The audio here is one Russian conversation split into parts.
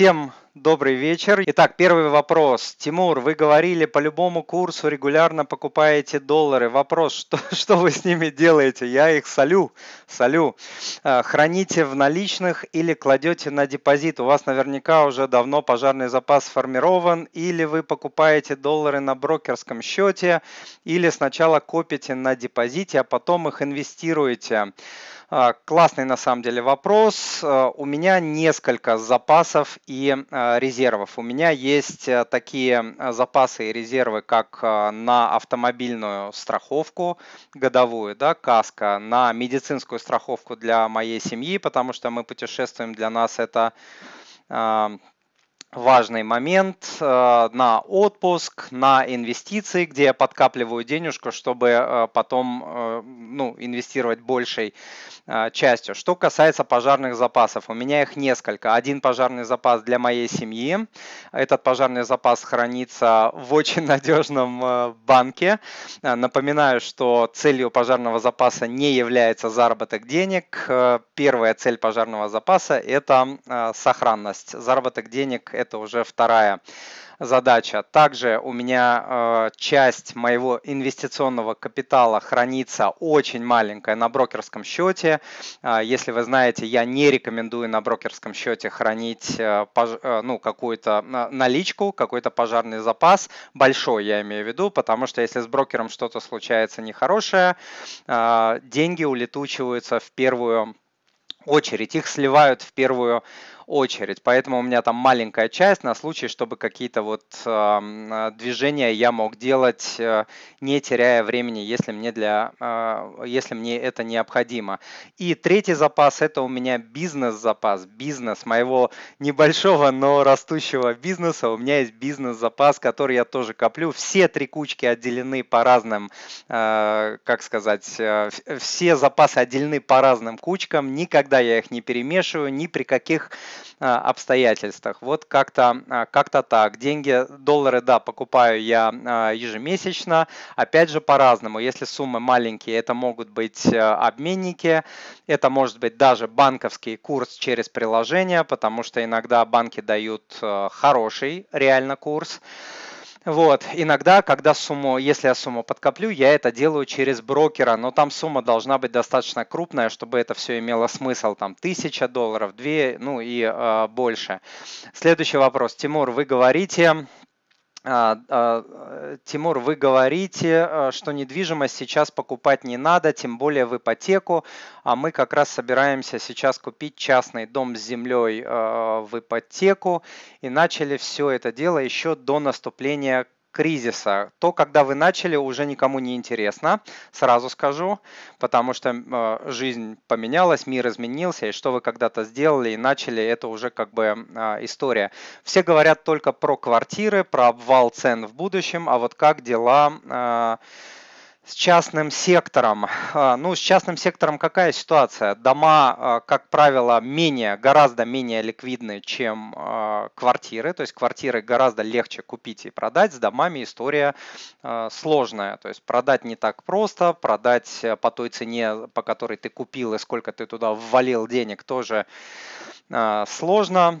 Всем добрый вечер. Итак, первый вопрос. Тимур, вы говорили, по любому курсу регулярно покупаете доллары. Вопрос, что, что вы с ними делаете? Я их солю, солю. А, храните в наличных или кладете на депозит? У вас наверняка уже давно пожарный запас сформирован, или вы покупаете доллары на брокерском счете, или сначала копите на депозите, а потом их инвестируете. А, классный на самом деле вопрос. А, у меня несколько запасов и а, резервов. У меня есть э, такие запасы и резервы, как на автомобильную страховку годовую, да, каска, на медицинскую страховку для моей семьи, потому что мы путешествуем, для нас это важный момент э, на отпуск, на инвестиции, где я подкапливаю денежку, чтобы э, потом э, ну, инвестировать большей частью. Что касается пожарных запасов, у меня их несколько. Один пожарный запас для моей семьи. Этот пожарный запас хранится в очень надежном банке. Напоминаю, что целью пожарного запаса не является заработок денег. Первая цель пожарного запаса – это сохранность. Заработок денег это уже вторая задача. Также у меня э, часть моего инвестиционного капитала хранится очень маленькая на брокерском счете. Э, если вы знаете, я не рекомендую на брокерском счете хранить э, пож, э, ну, какую-то наличку, какой-то пожарный запас, большой я имею в виду, потому что если с брокером что-то случается нехорошее, э, деньги улетучиваются в первую очередь, их сливают в первую. Поэтому у меня там маленькая часть на случай, чтобы какие-то вот э, движения я мог делать, э, не теряя времени, если мне, для, э, если мне это необходимо. И третий запас – это у меня бизнес-запас. Бизнес моего небольшого, но растущего бизнеса. У меня есть бизнес-запас, который я тоже коплю. Все три кучки отделены по разным, э, как сказать, э, все запасы отделены по разным кучкам. Никогда я их не перемешиваю, ни при каких обстоятельствах. Вот как-то а, как так. Деньги, доллары, да, покупаю я а, ежемесячно. Опять же, по-разному. Если суммы маленькие, это могут быть обменники, это может быть даже банковский курс через приложение, потому что иногда банки дают хороший реально курс. Вот, иногда, когда сумму, если я сумму подкоплю, я это делаю через брокера, но там сумма должна быть достаточно крупная, чтобы это все имело смысл, там тысяча долларов, две, ну и э, больше. Следующий вопрос. Тимур, вы говорите, Тимур, вы говорите, а, что недвижимость сейчас покупать не надо, тем более в ипотеку, а мы как раз собираемся сейчас купить частный дом с землей в ипотеку. И начали все это дело еще до наступления кризиса. То, когда вы начали, уже никому не интересно, сразу скажу, потому что э, жизнь поменялась, мир изменился, и что вы когда-то сделали и начали, это уже как бы э, история. Все говорят только про квартиры, про обвал цен в будущем, а вот как дела... Э, с частным сектором. А, ну, с частным сектором какая ситуация? Дома, а, как правило, менее, гораздо менее ликвидны, чем а, квартиры. То есть квартиры гораздо легче купить и продать. С домами история сложная. То есть продать не так просто. Продать по той цене, по которой ты купил и сколько ты туда ввалил денег, тоже сложно.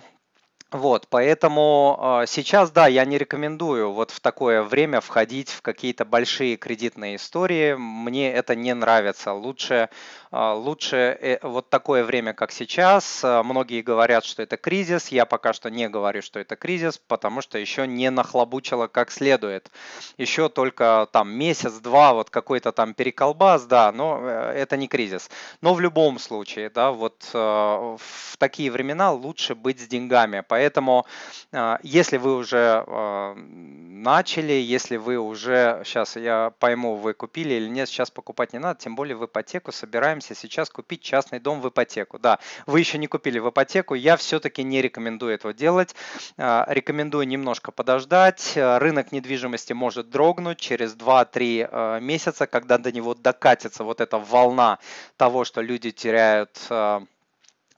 Вот, поэтому э, сейчас, да, я не рекомендую вот в такое время входить в какие-то большие кредитные истории. Мне это не нравится. Лучше, э, лучше э, вот такое время, как сейчас. Многие говорят, что это кризис. Я пока что не говорю, что это кризис, потому что еще не нахлобучило как следует. Еще только там месяц-два, вот какой-то там переколбас, да, но это не кризис. Но в любом случае, да, вот в такие времена лучше быть с деньгами. Поэтому Поэтому, а, если вы уже а, начали, если вы уже, сейчас я пойму, вы купили или нет, сейчас покупать не надо, тем более в ипотеку собираемся сейчас купить частный дом в ипотеку. Да, вы еще не купили в ипотеку, я все-таки не рекомендую этого делать. А, рекомендую немножко подождать. Рынок недвижимости может дрогнуть через 2-3 месяца, когда до него докатится вот эта волна того, что люди теряют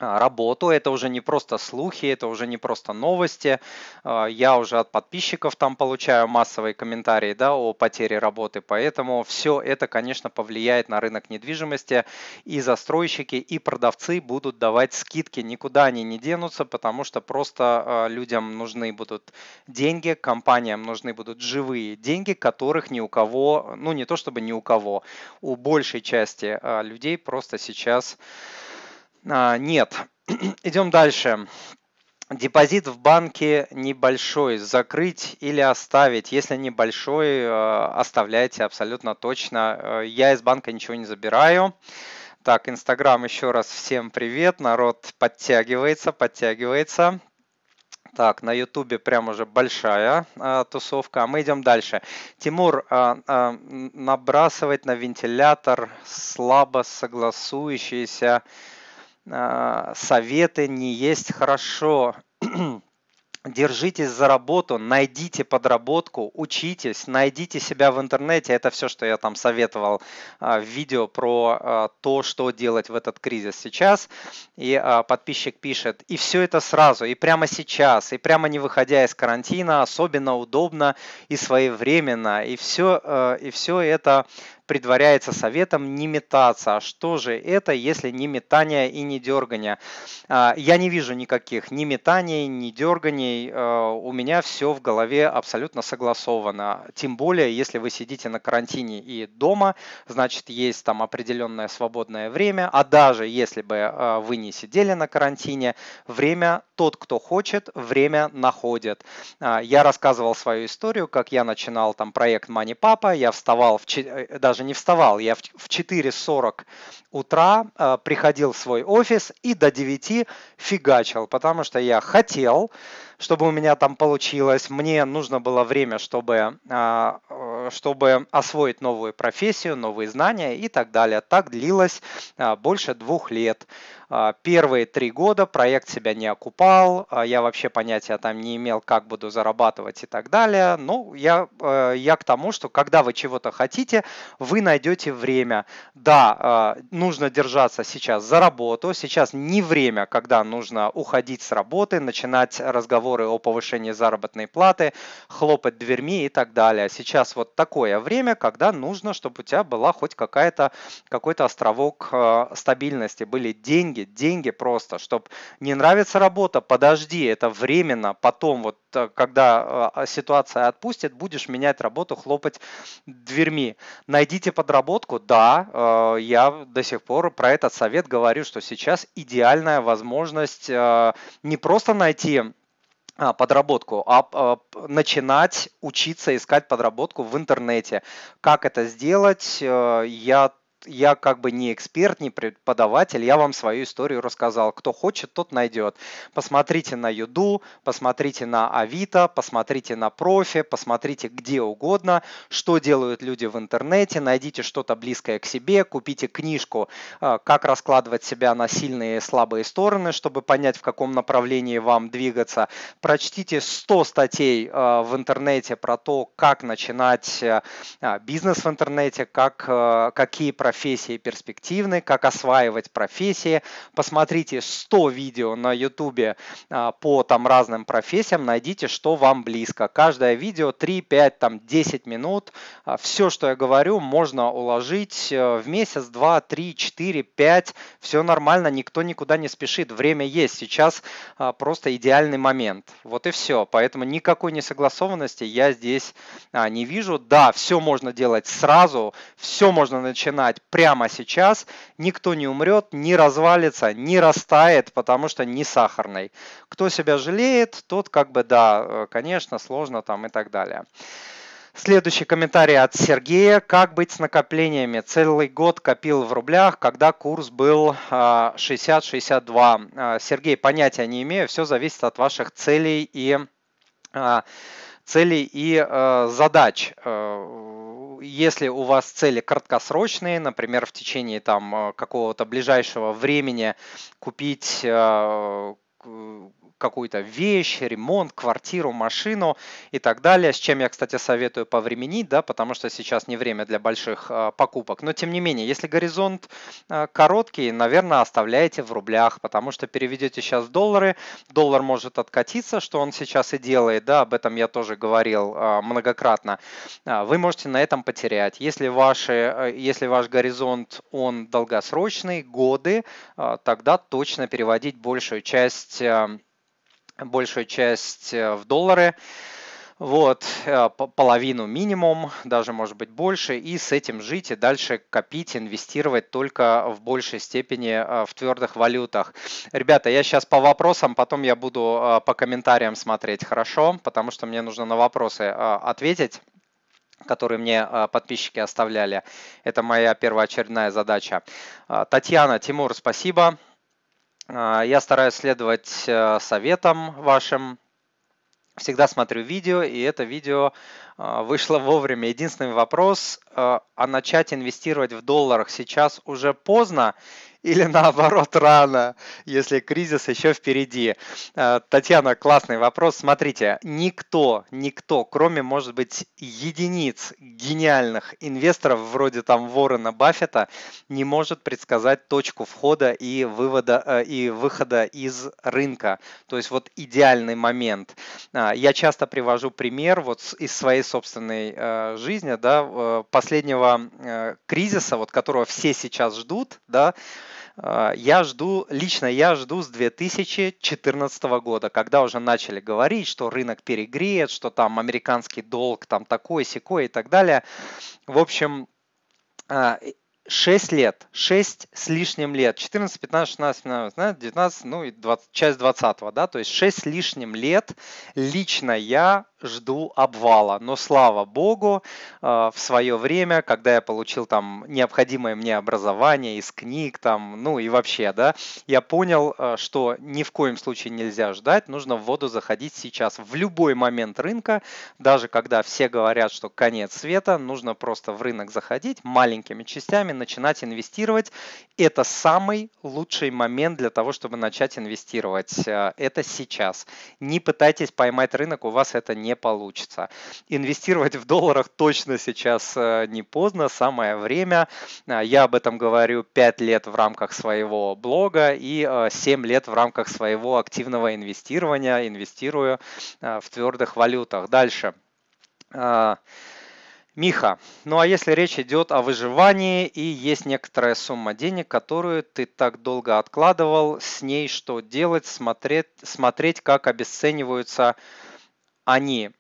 работу. Это уже не просто слухи, это уже не просто новости. А, я уже от подписчиков там получаю массовые комментарии да, о потере работы, поэтому все это, конечно, повлияет на рынок недвижимости. И застройщики, и продавцы будут давать скидки, никуда они не денутся, потому что просто а, людям нужны будут деньги, компаниям нужны будут живые деньги, которых ни у кого, ну не то чтобы ни у кого, у большей части людей просто сейчас а, нет. Идем дальше. Депозит в банке небольшой, закрыть или оставить. Если небольшой, э, оставляйте абсолютно точно. Э, я из банка ничего не забираю. Так, Инстаграм еще раз всем привет. Народ подтягивается, подтягивается. Так, на Ютубе прям уже большая а, тусовка. А мы идем дальше. Тимур, а, а, набрасывать на вентилятор слабо согласующиеся а, советы не есть хорошо. Держитесь за работу, найдите подработку, учитесь, найдите себя в интернете. Это все, что я там советовал а, в видео про а, то, что делать в этот кризис сейчас. И подписчик пишет, и все это сразу, и прямо сейчас, и прямо не выходя из карантина, особенно удобно и своевременно. И все, и все это предваряется советом не метаться. А что же это, если не метание и не дергание? А, я не вижу никаких ни метаний, ни дерганий. А, у меня все в голове абсолютно согласовано. Тем более, если вы сидите на карантине и дома, значит, есть там определенное свободное время. А даже если бы а, вы не сидели на карантине, время тот, кто хочет, время находит. Я рассказывал свою историю, как я начинал там проект Money Papa. Я вставал в, э, даже даже не вставал. Я в 4.40 утра э, приходил в свой офис и до 9 фигачил, потому что я хотел, чтобы у меня там получилось. Мне нужно было время, чтобы, э, чтобы освоить новую профессию, новые знания и так далее. Так длилось э, больше двух лет. А, первые три года проект себя не окупал, а, я вообще понятия там не имел, как буду зарабатывать и так далее. Ну, я, э, я к тому, что когда вы чего-то хотите, вы найдете время. Да, а, нужно держаться сейчас за работу, сейчас не время, когда нужно уходить с работы, начинать разговоры о повышении заработной платы, хлопать дверьми и так далее. Сейчас вот такое время, когда нужно, чтобы у тебя была хоть какая-то, какой-то островок стабильности, были деньги, деньги, деньги просто, чтобы не нравится работа, подожди, это временно, потом вот э, когда э, ситуация отпустит, будешь менять работу, хлопать дверьми. Найдите подработку, да, э, я до сих пор про этот совет говорю, что сейчас идеальная возможность не просто найти а, подработку, а начинать учиться искать подработку в интернете. Как это сделать, я я как бы не эксперт, не преподаватель, я вам свою историю рассказал. Кто хочет, тот найдет. Посмотрите на Юду, посмотрите на Авито, посмотрите на Профи, посмотрите где угодно, что делают люди в интернете, найдите что-то близкое к себе, купите книжку а, «Как раскладывать себя на сильные и слабые стороны», чтобы понять, в каком направлении вам двигаться. Прочтите 100 статей а, в интернете про то, как начинать а, бизнес в интернете, как, какие профессии профессии перспективны, как осваивать профессии. Посмотрите 100 видео на YouTube а, по там разным профессиям, найдите, что вам близко. Каждое видео 3, 5, там 10 минут. А, Все, что я говорю, можно уложить э, в месяц, 2, 3, 4, 5. Все нормально, никто никуда не спешит. Время есть. Сейчас а, просто идеальный момент. Вот и все. Поэтому никакой несогласованности я здесь не вижу. Да, все можно делать сразу, все можно начинать прямо сейчас, никто не умрет, не развалится, не растает, потому что не сахарный. Кто себя жалеет, тот как бы, да, э, конечно, сложно там и так далее. Следующий комментарий от Сергея. Как быть с накоплениями? Целый год копил в рублях, когда курс был 60-62. А, а, Сергей, понятия не имею, все зависит от ваших целей и а, целей и задач э, если у вас цели краткосрочные, например, в течение там э, какого-то ближайшего времени купить э, какую-то вещь, ремонт, квартиру, машину и так далее, с чем я, кстати, советую повременить, да, потому что сейчас не время для больших э, покупок. Но, тем не менее, если горизонт э, короткий, наверное, оставляйте в рублях, потому что переведете сейчас доллары, доллар может откатиться, что он сейчас и делает, да, об этом я тоже говорил э, многократно. Вы можете на этом потерять. Если, ваши, э, если ваш горизонт, он долгосрочный, годы, тогда точно переводить большую часть большую часть э, в доллары, вот, э, половину минимум, даже может быть больше, и с этим жить и дальше копить, инвестировать только в большей степени э, в твердых валютах. Ребята, я сейчас по вопросам, потом я буду по комментариям смотреть, хорошо? Потому что мне нужно на вопросы ответить которые мне подписчики оставляли. Это моя первоочередная задача. Татьяна, Тимур, спасибо. А, я стараюсь следовать э, советам вашим. Всегда смотрю видео, и это видео а, вышло вовремя. Единственный вопрос, э, а начать инвестировать в долларах сейчас уже поздно или наоборот рано, если кризис еще впереди? Э, Татьяна, классный вопрос. Смотрите, никто, никто, кроме, может быть, единиц гениальных инвесторов, вроде там Ворона Баффета, не может предсказать точку входа и, вывода, э, и выхода из рынка. То есть вот идеальный момент. Э, я часто привожу пример вот из своей собственной жизни, да, последнего кризиса, вот которого все сейчас ждут, да, а, я жду, лично я жду с 2014 года, когда уже начали говорить, что рынок перегреет, что там американский долг там такой, секой и так далее. В общем, а, 6 лет, 6 с лишним лет, 14, 15, 16, 17, 19, ну и 20, часть 20, да, то есть 6 с лишним лет лично я жду обвала. Но слава богу, э, в свое время, когда я получил там необходимое мне образование из книг, там, ну и вообще, да, я понял, э, что ни в коем случае нельзя ждать, нужно в воду заходить сейчас. В любой момент рынка, даже когда все говорят, что конец света, нужно просто в рынок заходить маленькими частями, начинать инвестировать. Это самый лучший момент для того, чтобы начать инвестировать. Э, это сейчас. Не пытайтесь поймать рынок, у вас это не получится. Инвестировать в долларах точно сейчас э, не поздно, самое время. Э, я об этом говорю 5 лет в рамках своего блога и 7 лет в рамках своего активного инвестирования. Инвестирую в твердых валютах. Дальше. Миха, ну а если речь идет о выживании и есть некоторая сумма денег, которую ты так долго откладывал, с ней что делать, смотреть, смотреть как обесцениваются они.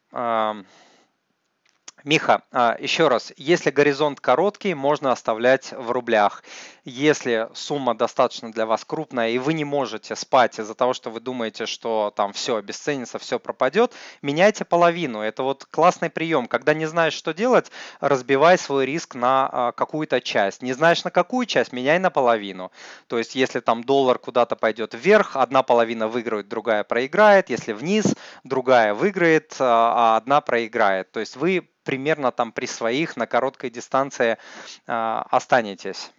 Миха, а, еще раз, если горизонт короткий, можно оставлять в рублях. Если сумма достаточно для вас крупная и вы не можете спать из-за того, что вы думаете, что там все обесценится, все пропадет, меняйте половину. Это вот классный прием. Когда не знаешь, что делать, разбивай свой риск на а, какую-то часть. Не знаешь на какую часть, меняй на половину. То есть если там доллар куда-то пойдет вверх, одна половина выиграет, другая проиграет. Если вниз, другая выиграет, а, а одна проиграет. То есть вы примерно там при своих на короткой дистанции а, останетесь.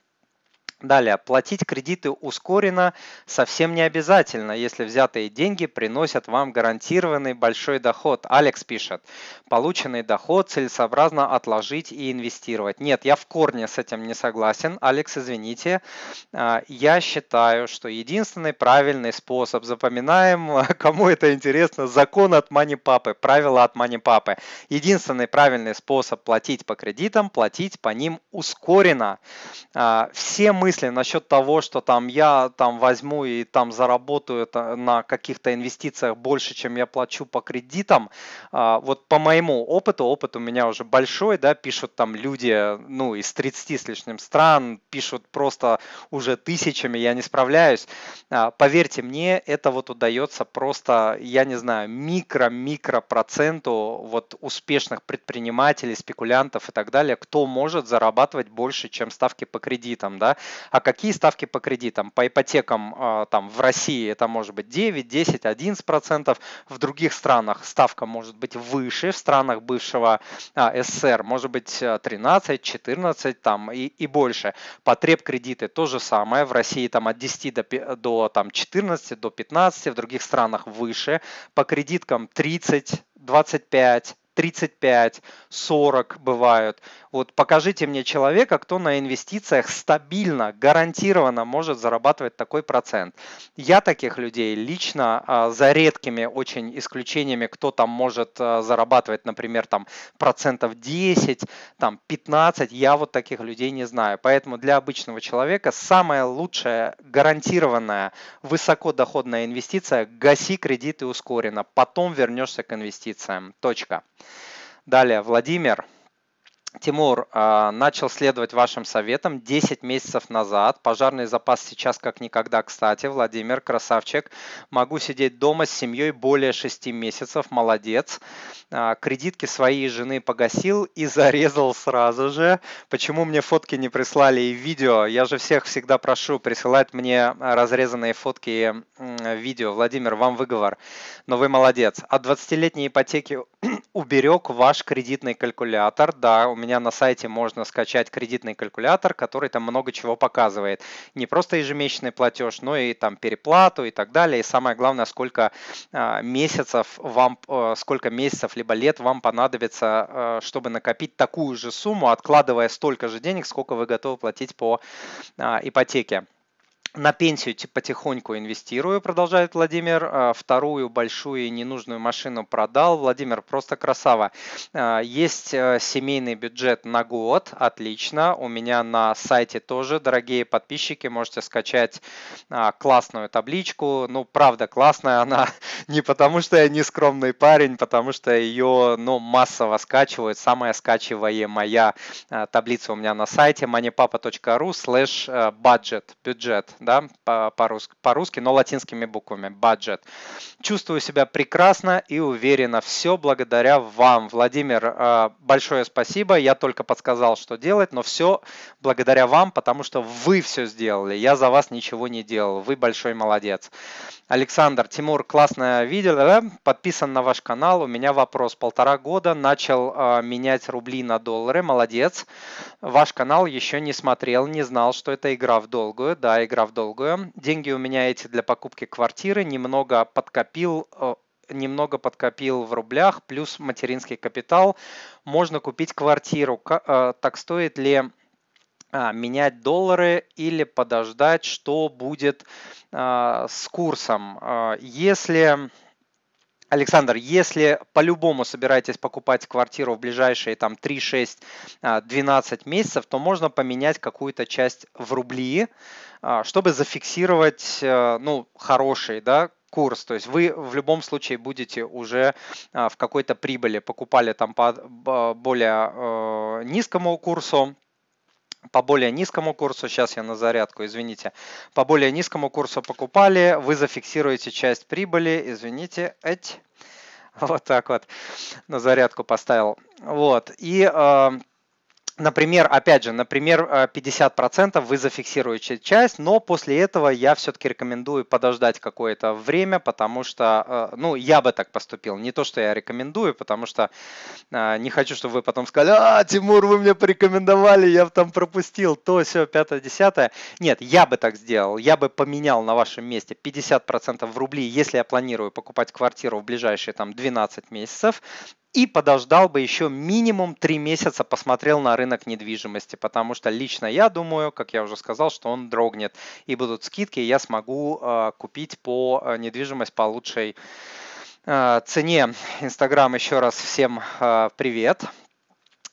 Далее, платить кредиты ускоренно совсем не обязательно, если взятые деньги приносят вам гарантированный большой доход. Алекс пишет, полученный доход целесообразно отложить и инвестировать. Нет, я в корне с этим не согласен. Алекс, извините. А, я считаю, что единственный правильный способ, запоминаем, кому это интересно, закон от мани папы, правила от мани папы. Единственный правильный способ платить по кредитам, платить по ним ускоренно. А, все мы мысли насчет того, что там я там возьму и там заработаю это на каких-то инвестициях больше, чем я плачу по кредитам, а, вот по моему опыту, опыт у меня уже большой, да, пишут там люди, ну, из 30 с лишним стран, пишут просто уже тысячами, я не справляюсь. А, поверьте мне, это вот удается просто, я не знаю, микро-микро проценту вот успешных предпринимателей, спекулянтов и так далее, кто может зарабатывать больше, чем ставки по кредитам, да. А какие ставки по кредитам? По ипотекам а, там в России это может быть 9, 10, 11 процентов, в других странах ставка может быть выше, в странах бывшего а, СССР может быть 13, 14 там и, и больше. Потреб кредиты то же самое, в России там от 10 до, до там, 14, до 15, в других странах выше. По кредиткам 30, 25, 35, 40 бывают. Вот покажите мне человека, кто на инвестициях стабильно, гарантированно может зарабатывать такой процент. Я таких людей лично, а, за редкими очень исключениями, кто там может а, зарабатывать, например, там процентов 10, там 15, я вот таких людей не знаю. Поэтому для обычного человека самая лучшая гарантированная высокодоходная инвестиция – гаси кредиты ускоренно, потом вернешься к инвестициям. Точка. Далее, Владимир. Тимур, а, начал следовать вашим советам 10 месяцев назад. Пожарный запас сейчас как никогда кстати. Владимир, красавчик. Могу сидеть дома с семьей более 6 месяцев. Молодец. А, кредитки своей жены погасил и зарезал сразу же. Почему мне фотки не прислали и видео? Я же всех всегда прошу присылать мне разрезанные фотки и видео. Владимир, вам выговор. Но вы молодец. От 20-летней ипотеки уберег ваш кредитный калькулятор. Да, у меня на сайте можно скачать кредитный калькулятор, который там много чего показывает. Не просто ежемесячный платеж, но и там переплату и так далее. И самое главное, сколько а, месяцев вам, э, сколько месяцев либо лет вам понадобится, э, чтобы накопить такую же сумму, откладывая столько же денег, сколько вы готовы платить по а, ипотеке. На пенсию потихоньку инвестирую, продолжает Владимир. А, вторую большую и ненужную машину продал. Владимир, просто красава. А, есть э, семейный бюджет на год, отлично. У меня на сайте тоже, дорогие подписчики, можете скачать а, классную табличку. Ну, правда, классная она не потому, что я не скромный парень, потому что ее ну, массово скачивают. Самая скачиваемая таблица у меня на сайте moneypapa.ru slash э, budget, бюджет да, по-русски, по-русски, но латинскими буквами, budget. Чувствую себя прекрасно и уверенно. Все благодаря вам, Владимир. Э, большое спасибо. Я только подсказал, что делать, но все благодаря вам, потому что вы все сделали. Я за вас ничего не делал. Вы большой молодец. Александр, Тимур, классное видео. Да? Подписан на ваш канал. У меня вопрос. Полтора года начал э, менять рубли на доллары. Молодец. Ваш канал еще не смотрел, не знал, что это игра в долгую. Да, игра в долгую. Деньги у меня эти для покупки квартиры. Немного подкопил э, немного подкопил в рублях, плюс материнский капитал. Можно купить квартиру. Э, так стоит ли а, менять доллары или подождать, что будет а, с курсом? А, если Александр, если по-любому собираетесь покупать квартиру в ближайшие там 3, 6, 12 месяцев, то можно поменять какую-то часть в рубли, а, чтобы зафиксировать э, ну, хороший да, курс. То есть вы в любом случае будете уже а, в какой-то прибыли. Покупали там по более э, низкому курсу, по более низкому курсу, сейчас я на зарядку, извините, по более низкому курсу покупали, вы зафиксируете часть прибыли, извините, эть, вот так вот на зарядку поставил. Вот, и э, Например, опять же, например, 50% э, вы зафиксируете часть, но после этого я все-таки рекомендую подождать какое-то время, потому что, э, ну, я бы так поступил. Не то, что я рекомендую, потому что э, не хочу, чтобы вы потом сказали, а, Тимур, вы мне порекомендовали, я там пропустил то, все, пятое, десятое. Нет, я бы так сделал. Я бы поменял на вашем месте 50% в рубли, если я планирую покупать квартиру в ближайшие там 12 месяцев, и подождал бы еще минимум 3 месяца, посмотрел на рынок недвижимости, потому что лично я думаю, как я уже сказал, что он дрогнет и будут скидки, и я смогу э, купить по э, недвижимость по лучшей э, цене. Инстаграм еще раз всем привет.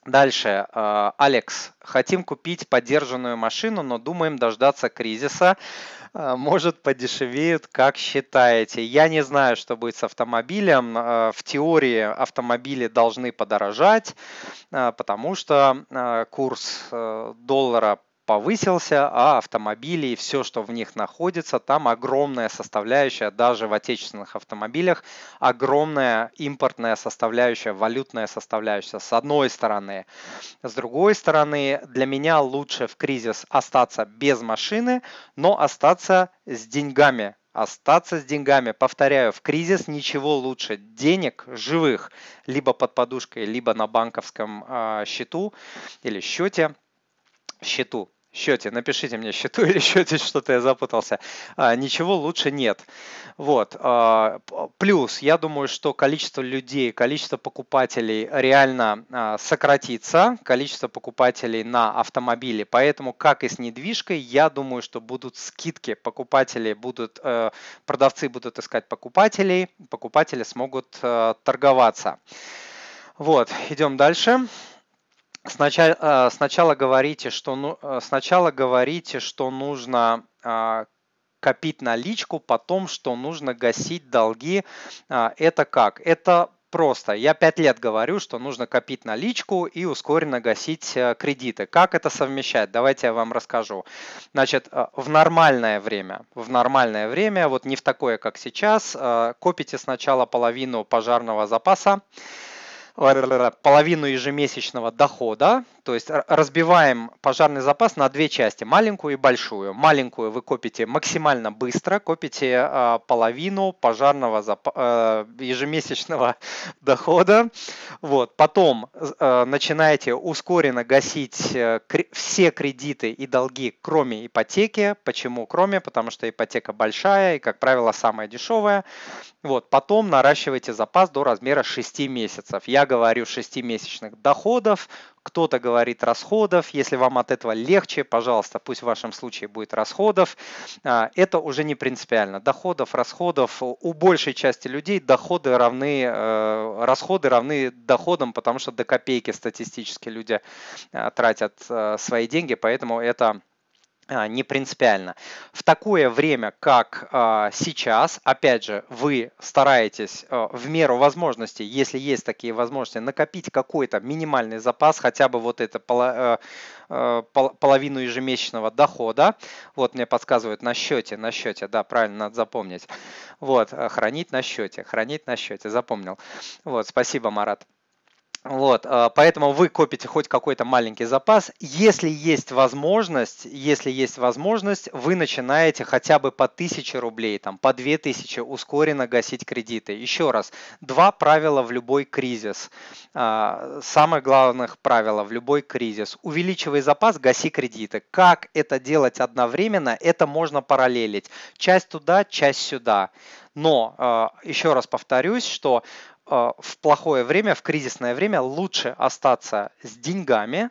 Дальше, Алекс, хотим купить поддержанную машину, но думаем дождаться кризиса. А, может подешевеют, как считаете? Я не знаю, что будет с автомобилем. А, в теории автомобили должны подорожать, а, потому что курс э, доллара повысился, а автомобили и все, что в них находится, там огромная составляющая, даже в отечественных автомобилях, огромная импортная составляющая, валютная составляющая, с одной стороны. С другой стороны, для меня лучше в кризис остаться без машины, но остаться с деньгами, остаться с деньгами. Повторяю, в кризис ничего лучше денег живых, либо под подушкой, либо на банковском э, счету или счете, счету счете, напишите мне счету или счете, что-то я запутался, а, ничего лучше нет. Вот. А, плюс, я думаю, что количество людей, количество покупателей реально а, сократится, количество покупателей на автомобили, поэтому, как и с недвижкой, я думаю, что будут скидки, покупатели будут, э, продавцы будут искать покупателей, покупатели смогут э, торговаться. Вот, идем дальше. Сначала, э, сначала говорите, что ну, э, сначала говорите, что нужно а, копить наличку, потом, что нужно гасить долги. А, это как? Это просто. Я пять лет говорю, что нужно копить наличку и ускоренно гасить э, кредиты. Как это совмещать? Давайте я вам расскажу. Значит, в нормальное время, в нормальное время, вот не в такое, как сейчас, копите сначала половину пожарного запаса, половину ежемесячного дохода, то есть разбиваем пожарный запас на две части, маленькую и большую. Маленькую вы копите максимально быстро, копите а, половину пожарного зап- э, ежемесячного дохода. Вот. Потом э, начинаете ускоренно гасить э, все кредиты и долги, кроме ипотеки. Почему кроме? Потому что ипотека большая и, как правило, самая дешевая. Вот. Потом наращиваете запас до размера 6 месяцев. Я говорю 6-месячных доходов, кто-то говорит расходов. Если вам от этого легче, пожалуйста, пусть в вашем случае будет расходов. А, это уже не принципиально. Доходов, расходов. У большей части людей доходы равны, э, расходы равны доходам, потому что до копейки статистически люди э, тратят э, свои деньги, поэтому это не принципиально. В такое время, как а, сейчас, опять же, вы стараетесь а, в меру возможностей, если есть такие возможности, накопить какой-то минимальный запас, хотя бы вот это половину ежемесячного дохода. Вот мне подсказывают на счете, на счете, да, правильно, надо запомнить. Вот, хранить на счете, хранить на счете, запомнил. Вот, спасибо, Марат. Вот, а, поэтому вы копите хоть какой-то маленький запас. Если есть возможность, если есть возможность, вы начинаете хотя бы по 1000 рублей, там, по 2000 ускоренно гасить кредиты. Еще раз, два правила в любой кризис. А, самое главное правило в любой кризис. Увеличивай запас, гаси кредиты. Как это делать одновременно, это можно параллелить. Часть туда, часть сюда. Но а, еще раз повторюсь, что в плохое время, в кризисное время лучше остаться с деньгами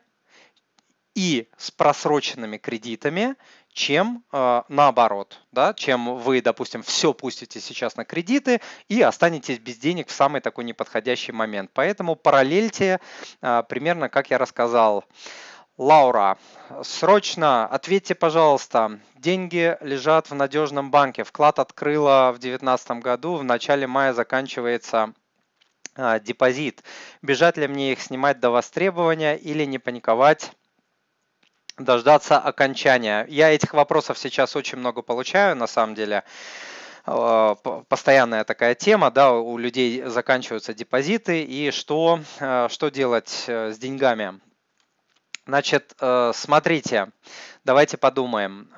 и с просроченными кредитами, чем э, наоборот, да, чем вы, допустим, все пустите сейчас на кредиты и останетесь без денег в самый такой неподходящий момент. Поэтому параллельте э, примерно, как я рассказал. Лаура, срочно ответьте, пожалуйста. Деньги лежат в надежном банке. Вклад открыла в 2019 году. В начале мая заканчивается депозит. Бежать ли мне их снимать до востребования или не паниковать? дождаться окончания. Я этих вопросов сейчас очень много получаю, на самом деле. А, постоянная такая тема, да, у людей заканчиваются депозиты, и что, а, что делать э, с деньгами? Значит, э, смотрите, давайте подумаем.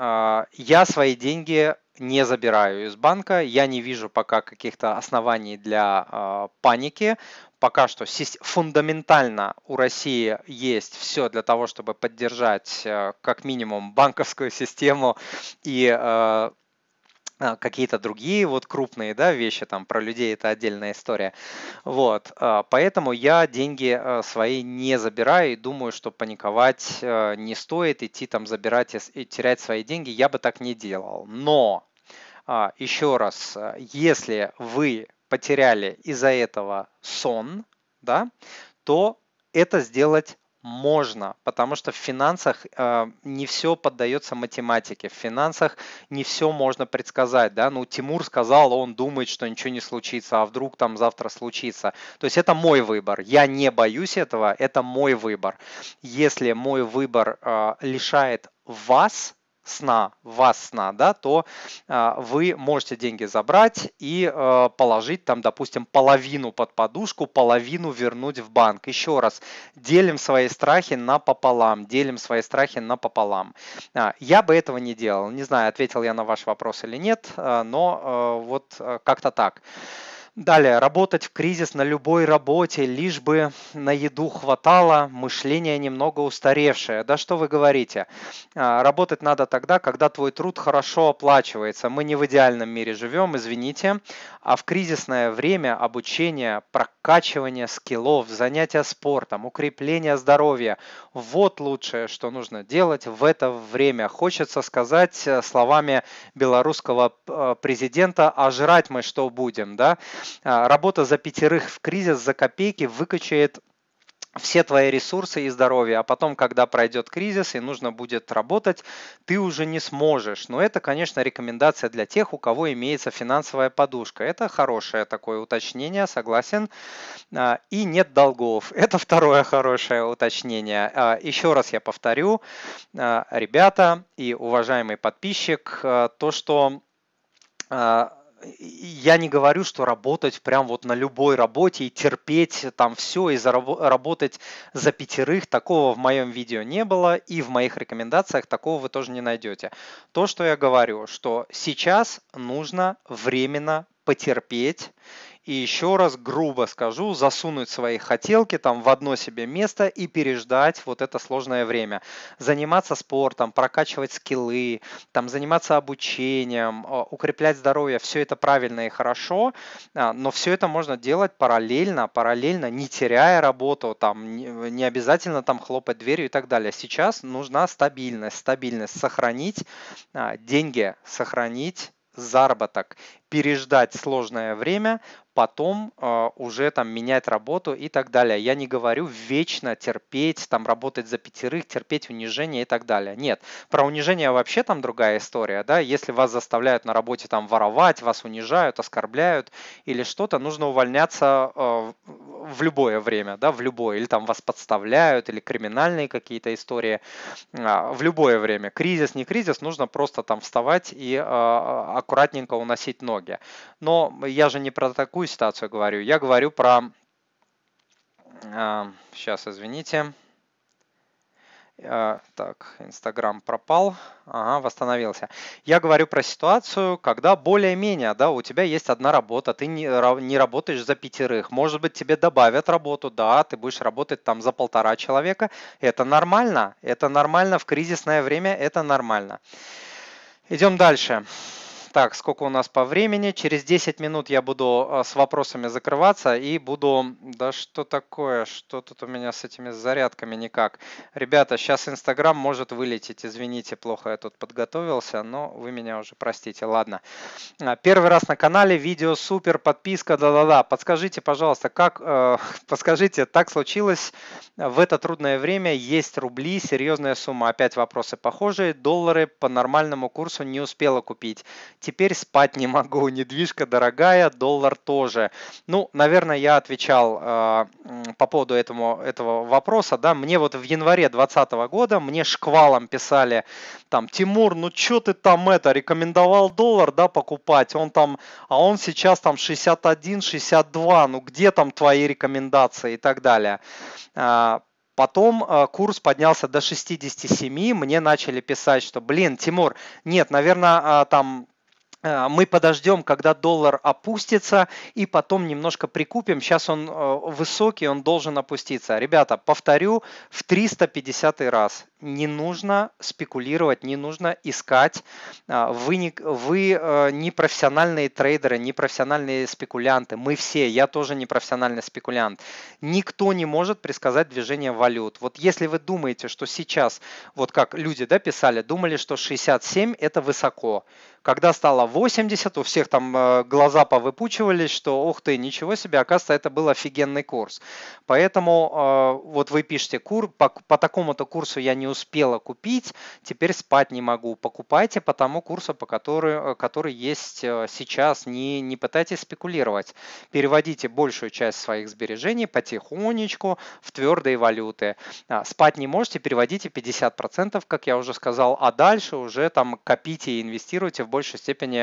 Я свои деньги не забираю из банка. Я не вижу пока каких-то оснований для э, паники. Пока что фундаментально у России есть все для того, чтобы поддержать э, как минимум банковскую систему и э, какие-то другие вот крупные да, вещи, там про людей это отдельная история. Вот, поэтому я деньги свои не забираю и думаю, что паниковать не стоит, идти там забирать и терять свои деньги, я бы так не делал. Но а, еще раз, если вы потеряли из-за этого сон, да, то это сделать Можно, потому что в финансах э, не все поддается математике, в финансах не все можно предсказать, да, ну Тимур сказал, он думает, что ничего не случится, а вдруг там завтра случится. То есть это мой выбор, я не боюсь этого, это мой выбор. Если мой выбор э, лишает вас сна, вас сна, да, то э, вы можете деньги забрать и э, положить там, допустим, половину под подушку, половину вернуть в банк. Еще раз, делим свои страхи на пополам, делим свои страхи на пополам. А, я бы этого не делал, не знаю, ответил я на ваш вопрос или нет, э, но э, вот как-то так. Далее, работать в кризис на любой работе, лишь бы на еду хватало, мышление немного устаревшее. Да что вы говорите? А, работать надо тогда, когда твой труд хорошо оплачивается. Мы не в идеальном мире живем, извините. А в кризисное время обучение, прокачивание скиллов, занятия спортом, укрепление здоровья – вот лучшее, что нужно делать в это время. Хочется сказать э, словами белорусского э, президента, а жрать мы что будем, да? А, работа за пятерых в кризис за копейки выкачает все твои ресурсы и здоровье, а потом, когда пройдет кризис и нужно будет работать, ты уже не сможешь. Но это, конечно, рекомендация для тех, у кого имеется финансовая подушка. Это хорошее такое уточнение, согласен. А, и нет долгов. Это второе хорошее уточнение. А, еще раз я повторю, ребята и уважаемый подписчик, то, что я не говорю, что работать прям вот на любой работе и терпеть там все и заработать за пятерых, такого в моем видео не было и в моих рекомендациях такого вы тоже не найдете. То, что я говорю, что сейчас нужно временно потерпеть и еще раз грубо скажу, засунуть свои хотелки там в одно себе место и переждать вот это сложное время. Заниматься спортом, прокачивать скиллы, там, заниматься обучением, укреплять здоровье, все это правильно и хорошо, а, но все это можно делать параллельно, параллельно, не теряя работу, там, не обязательно там хлопать дверью и так далее. Сейчас нужна стабильность, стабильность, сохранить а, деньги, сохранить заработок, переждать сложное время, потом э, уже там менять работу и так далее. Я не говорю вечно терпеть, там работать за пятерых, терпеть унижение и так далее. Нет, про унижение вообще там другая история, да, если вас заставляют на работе там воровать, вас унижают, оскорбляют или что-то, нужно увольняться э, в любое время, да, в любое, или там вас подставляют, или криминальные какие-то истории, э, в любое время. Кризис, не кризис, нужно просто там вставать и э, аккуратненько уносить ноги. Но я же не про такую ситуацию говорю. Я говорю про... Сейчас, а, извините. А, так, Инстаграм пропал. Ага, восстановился. Я говорю про ситуацию, когда более-менее, да, у тебя есть одна работа, ты не, не работаешь за пятерых. Может быть, тебе добавят работу, да, ты будешь работать там за полтора человека. Это нормально. Это нормально в кризисное время, это нормально. Идем дальше. Так, сколько у нас по времени? Через 10 минут я буду а, с вопросами закрываться и буду... Да что такое? Что тут у меня с этими зарядками никак? Ребята, сейчас Инстаграм может вылететь. Извините, плохо я тут подготовился, но вы меня уже простите. Ладно. А, первый раз на канале, видео супер, подписка, да-да-да. Подскажите, пожалуйста, как... Э, подскажите, так случилось в это трудное время, есть рубли, серьезная сумма. Опять вопросы похожие. Доллары по нормальному курсу не успела купить теперь спать не могу, недвижка дорогая, доллар тоже. Ну, наверное, я отвечал э, по поводу этому, этого вопроса, да, мне вот в январе 2020 года, мне шквалом писали, там, Тимур, ну что ты там это, рекомендовал доллар, да, покупать, он там, а он сейчас там 61, 62, ну где там твои рекомендации и так далее. А, Потом э, курс поднялся до 67, мне начали писать, что, блин, Тимур, нет, наверное, там мы подождем, когда доллар опустится, и потом немножко прикупим. Сейчас он э, высокий, он должен опуститься. Ребята, повторю в 350 раз. Не нужно спекулировать, не нужно искать. А, вы не, вы э, не профессиональные трейдеры, не профессиональные спекулянты. Мы все, я тоже не профессиональный спекулянт. Никто не может предсказать движение валют. Вот если вы думаете, что сейчас, вот как люди да, писали, думали, что 67 это высоко. Когда стало 80, у всех там э, глаза повыпучивались, что ух ты, ничего себе, оказывается, это был офигенный курс. Поэтому э, вот вы пишете, кур, по, по такому-то курсу я не успела купить, теперь спать не могу. Покупайте по тому курсу, по который, э, который есть сейчас. Не, не пытайтесь спекулировать. Переводите большую часть своих сбережений потихонечку в твердые валюты. А, спать не можете, переводите 50%, как я уже сказал, а дальше уже там копите и инвестируйте в большей степени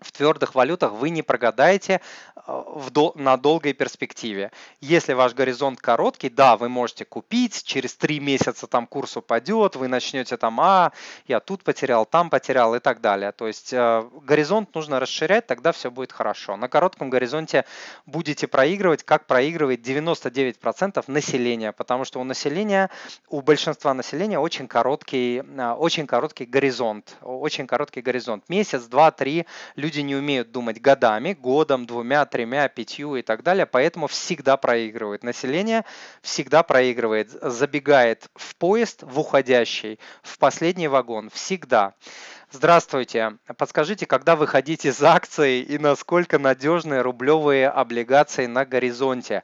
в твердых валютах вы не прогадаете э, в дол- на долгой перспективе. Если ваш горизонт короткий, да, вы можете купить, через три месяца там курс упадет, вы начнете там, а, я тут потерял, там потерял и так далее. То есть э, горизонт нужно расширять, тогда все будет хорошо. На коротком горизонте будете проигрывать, как проигрывает 99% населения, потому что у населения, у большинства населения очень короткий, э, очень короткий горизонт, очень короткий горизонт. Месяц, два, три, люди люди не умеют думать годами, годом, двумя, тремя, пятью и так далее, поэтому всегда проигрывают. Население всегда проигрывает, забегает в поезд, в уходящий, в последний вагон, всегда. Здравствуйте. Подскажите, когда выходить из акций и насколько надежны рублевые облигации на горизонте?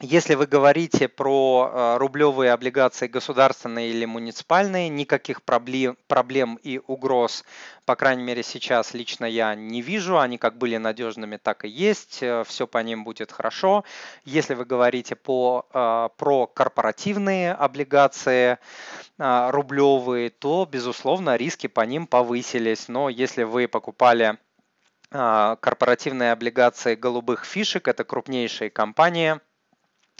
Если вы говорите про э, рублевые облигации государственные или муниципальные, никаких проблем, и угроз, по крайней мере сейчас лично я не вижу. Они как были надежными, так и есть. Э, Все по ним будет хорошо. Если вы говорите по, э, про корпоративные облигации рублевые, то, безусловно, риски по ним повысились. Но если вы покупали корпоративные облигации голубых фишек, это крупнейшие компании –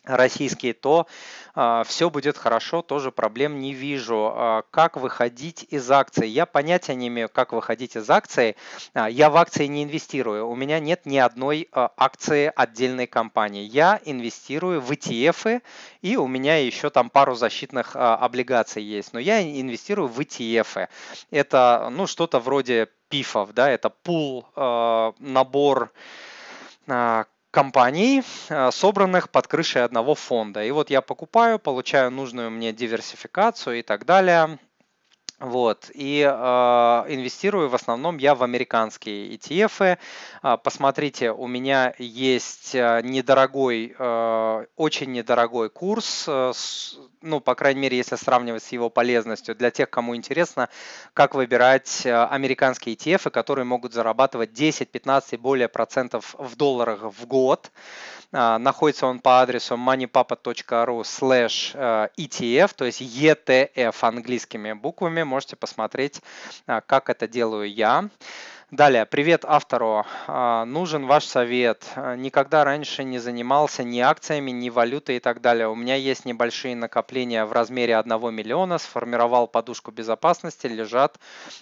российские, то э, а, все будет хорошо, тоже проблем не вижу. Э, как выходить из акций? Я понятия не имею, как выходить из акций. Э, я в акции не инвестирую. У меня нет ни одной э, акции отдельной компании. Я инвестирую в ETF, и у меня еще там пару защитных э, облигаций есть. Но я инвестирую в ETF. Это ну, что-то вроде пифов, да, это пул, э, набор компаний, э, собранных под крышей одного фонда. И вот я покупаю, получаю нужную мне диверсификацию и так далее. Вот, и э, инвестирую в основном я в американские ETF. Э, посмотрите, у меня есть э, недорогой, э, очень недорогой курс, э, с, ну, по крайней мере, если сравнивать с его полезностью, для тех, кому интересно, как выбирать э, американские ETF, которые могут зарабатывать 10, 15 и более процентов в долларах в год. А, находится он по адресу moneypapa.ru slash э, ETF, то есть ETF английскими буквами. Можете посмотреть, а, как это делаю я. Далее, привет автору. А, нужен ваш совет. А, никогда раньше не занимался ни акциями, ни валютой и так далее. У меня есть небольшие накопления в размере 1 миллиона. Сформировал подушку безопасности, лежат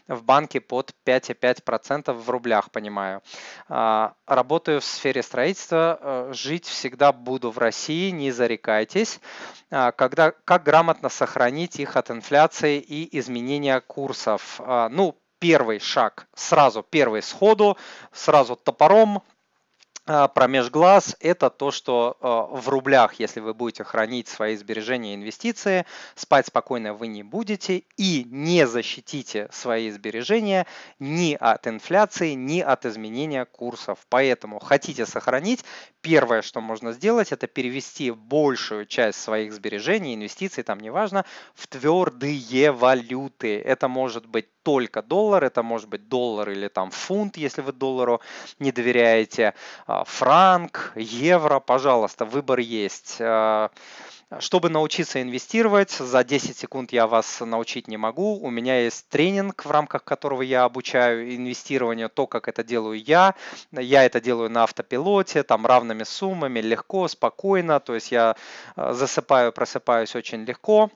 в банке под 5,5% в рублях, понимаю. А, работаю в сфере строительства. Жить всегда буду в России, не зарекайтесь. Когда, как грамотно сохранить их от инфляции и изменения курсов? Ну, первый шаг, сразу первый сходу, сразу топором, а, промеж глаз – это то, что а, в рублях, если вы будете хранить свои сбережения и инвестиции, спать спокойно вы не будете и не защитите свои сбережения ни от инфляции, ни от изменения курсов. Поэтому хотите сохранить, первое, что можно сделать, это перевести большую часть своих сбережений, инвестиций, там неважно, в твердые валюты. Это может быть только доллар, это может быть доллар или там фунт, если вы доллару не доверяете, а, франк, евро, пожалуйста, выбор есть. А, чтобы научиться инвестировать, за 10 секунд я вас научить не могу. У меня есть тренинг, в рамках которого я обучаю инвестированию, то, как это делаю я. Я это делаю на автопилоте, там равными суммами, легко, спокойно. То есть я а, засыпаю, просыпаюсь очень легко.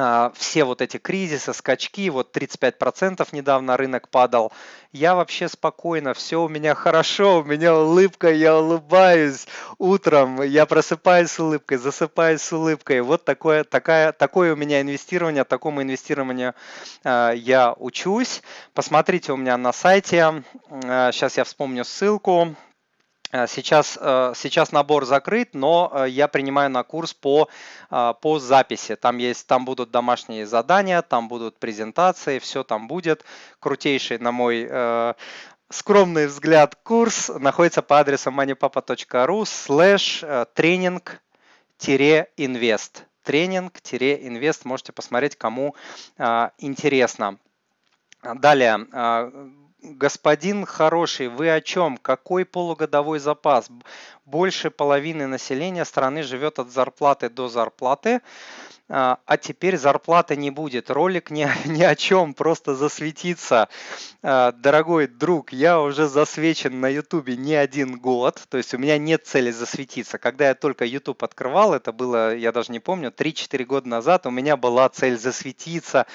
А, все вот эти кризисы, скачки, вот 35% недавно рынок падал, я вообще спокойно, все у меня хорошо, у меня улыбка, я улыбаюсь утром, я просыпаюсь с улыбкой, засыпаюсь с улыбкой. Вот такое, такая, такое у меня инвестирование, такому инвестированию э, я учусь. Посмотрите у меня на сайте, э, сейчас я вспомню ссылку, сейчас, э, сейчас набор закрыт, но э, я принимаю на курс по, по записи. Там, есть, там будут домашние задания, там будут презентации, все там будет. Крутейший, на мой скромный взгляд, курс находится по адресу moneypapa.ru slash тренинг-инвест. Тренинг-инвест. Можете посмотреть, кому интересно. Далее Господин хороший, вы о чем? Какой полугодовой запас? Больше половины населения страны живет от зарплаты до зарплаты. А, а теперь зарплаты не будет. Ролик ни, ни о чем, просто засветиться. А, дорогой друг, я уже засвечен на ютубе не один год, то есть у меня нет цели засветиться. Когда я только YouTube открывал, это было, я даже не помню, 3-4 года назад, у меня была цель засветиться,